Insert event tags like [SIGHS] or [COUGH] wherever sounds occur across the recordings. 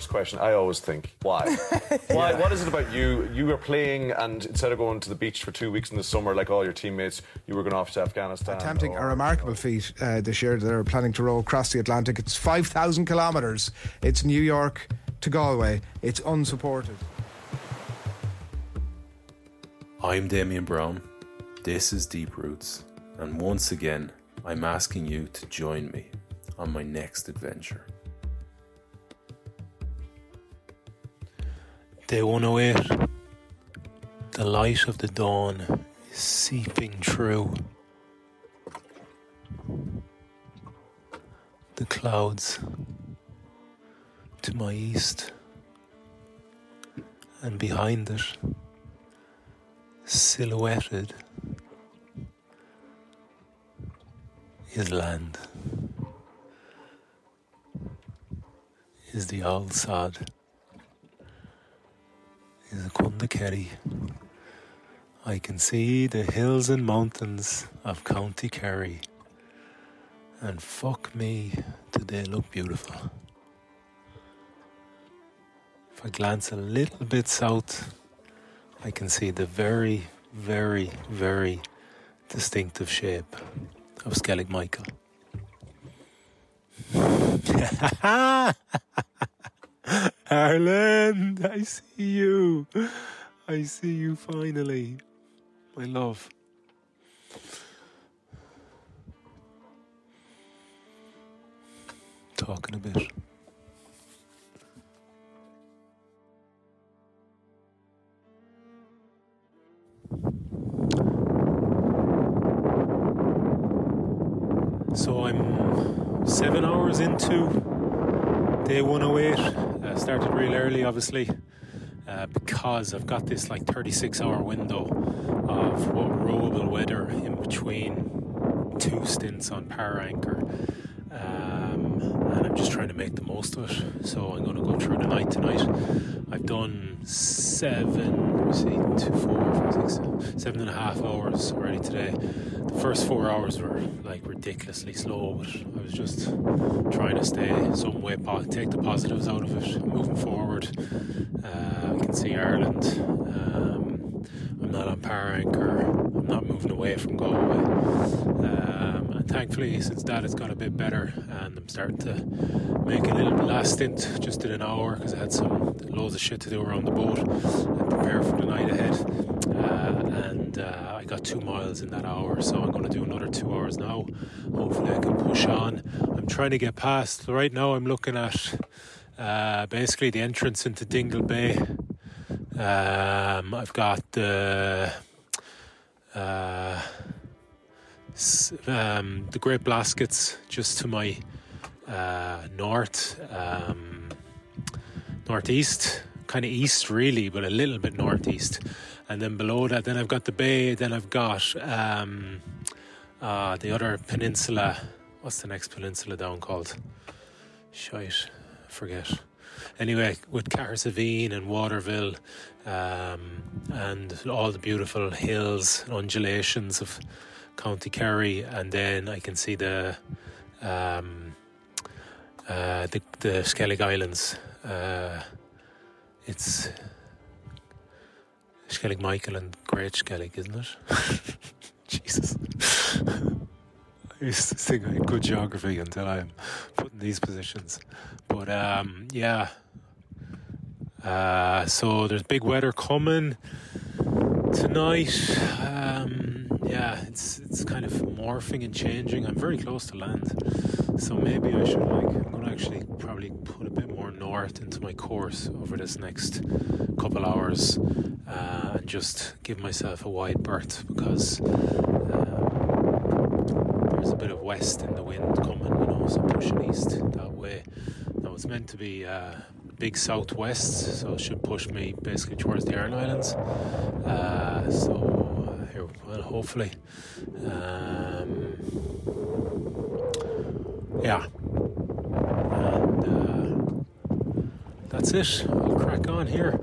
First question, I always think, why? [LAUGHS] Why? What is it about you? You were playing, and instead of going to the beach for two weeks in the summer, like all your teammates, you were going off to Afghanistan. attempting or- a remarkable feat uh, this year. They're planning to row across the Atlantic. It's 5,000 kilometres. It's New York to Galway. It's unsupported. I'm Damian Browne. This is Deep Roots, and once again, I'm asking you to join me on my next adventure. Day 108. The light of the dawn is seeping through. The clouds to my east, and behind it, silhouetted, is land. Is the old sod is a County Kerry. I can see the hills and mountains of County Kerry. And fuck me, do they look beautiful. If I glance a little bit south, I can see the very, very, very distinctive shape of Skellig Michael. [LAUGHS] Ireland, [LAUGHS] I see you. I see you finally. My love. Talking a bit. So I'm seven hours into day 108. Uh, started real early, obviously, uh, because I've got this like 36 hour window of what rowable weather in between two stints on para anchor. I'm just trying to make the most of it. So I'm going to go through the night tonight. I've done seven, let me see, two, four, five, six, seven, seven and a half hours already today. The first four hours were like ridiculously slow, but I was just trying to stay some way, take the positives out of it, moving forward. Uh, I can see Ireland. Um, I'm not on para anchor. I'm not moving away from Galway. And thankfully, since that, it's got a bit better, and I'm starting to make a little last stint. Just did an hour because I had some loads of shit to do around the boat and prepare for the night ahead. Uh, and uh, I got two miles in that hour, so I'm going to do another two hours now. Hopefully, I can push on. I'm trying to get past. Right now, I'm looking at uh, basically the entrance into Dingle Bay. Um, I've got the uh, um, the Great Blaskets just to my uh, north. Um, northeast, kind of east really, but a little bit northeast. And then below that, then I've got the bay. Then I've got um, uh, the other peninsula. What's the next peninsula down called? Shite, forget. Anyway, with Cahersiveen and Waterville, um, and all the beautiful hills, undulations of County Kerry, and then I can see the um, uh, the, the Skellig Islands. Uh, it's Skellig Michael and Great Skellig, isn't it? [LAUGHS] Jesus. I used to think I had good geography until I'm put in these positions. But um, yeah. Uh, so there's big weather coming tonight. Um, yeah, it's it's kind of morphing and changing. I'm very close to land, so maybe I should like. I'm going to actually probably put a bit more north into my course over this next couple hours, uh, and just give myself a wide berth because um, there's a bit of west in the wind coming, you know, so pushing east that way. Now it's meant to be. Uh, big southwest, so it should push me basically towards the Aran Islands. Uh, so well, hopefully, um, yeah, and uh, that's it. I'll crack on here.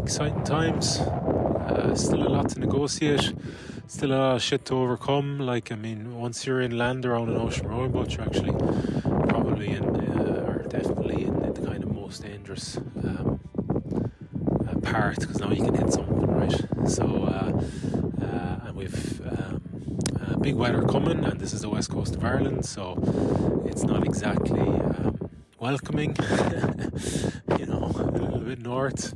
Exciting times. Uh, still a lot to negotiate. Still a lot of shit to overcome. Like I mean, once you're in land around an ocean rowing boat, you're actually probably in, uh, or definitely in the kind of most dangerous um, uh, part because now you can hit something, right? So, uh, uh, and we've um, uh, big weather coming, and this is the west coast of Ireland, so it's not exactly um, welcoming. [LAUGHS] you know, a little bit north.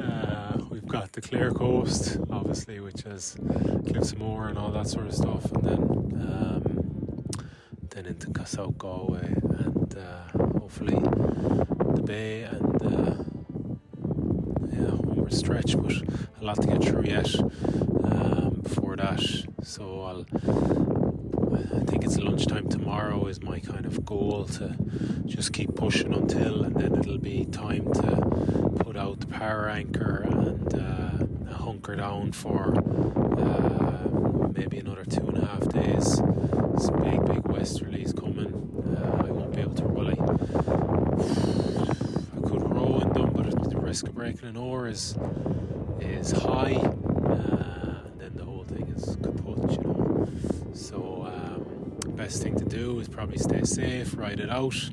Uh, we've got the Clare coast, obviously, which has Cliffs of Moher and all that sort of stuff, and then um, then into South Galway, and uh, hopefully the bay and uh, yeah, more stretch, but a lot to get through yet um, before that. So I'll. I think it's lunchtime tomorrow is my kind of goal to just keep pushing until, and then it'll be time to put out the para anchor and uh, hunker down for uh, maybe another two and a half days. This big, big westerlies coming. Uh, I won't be able to really. [SIGHS] I could row in them, but the risk of breaking an oar is is high. Uh, and then the whole thing is kaput, you know. So, um, best thing to do is probably stay safe, ride it out.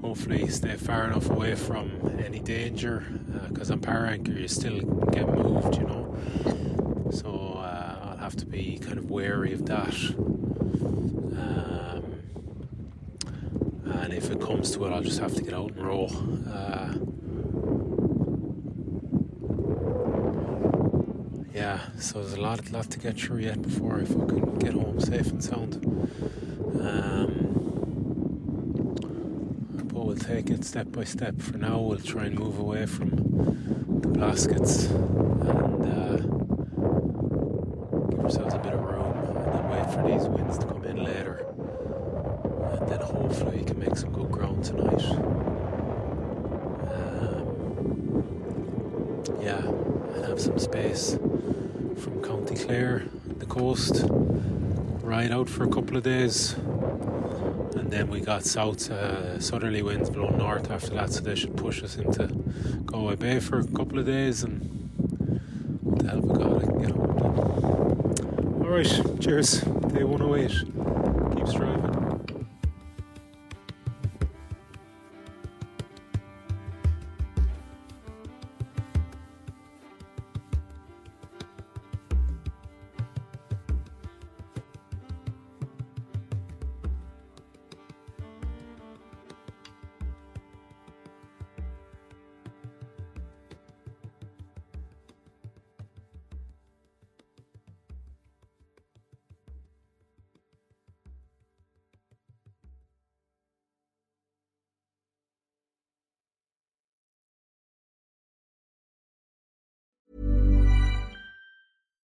Hopefully, stay far enough away from any danger. Because uh, on para anchor, you still get moved, you know. So uh, I'll have to be kind of wary of that. Um, and if it comes to it, I'll just have to get out and row. Uh, yeah, so there's a lot, lot to get through yet before I fucking get home safe and sound. Um, but we'll take it step by step. For now, we'll try and move away from the Blaskets and uh, give ourselves a bit of room, and then wait for these winds to come in later, and then hopefully we can make some good ground tonight. Um, yeah, and have some space from County Clare, the coast, ride out for a couple of days. And then we got south uh, southerly winds blowing north after that, so they should push us into Galway Bay for a couple of days. And what the hell we got? I can get home. All right, cheers. Day 108. Keeps driving.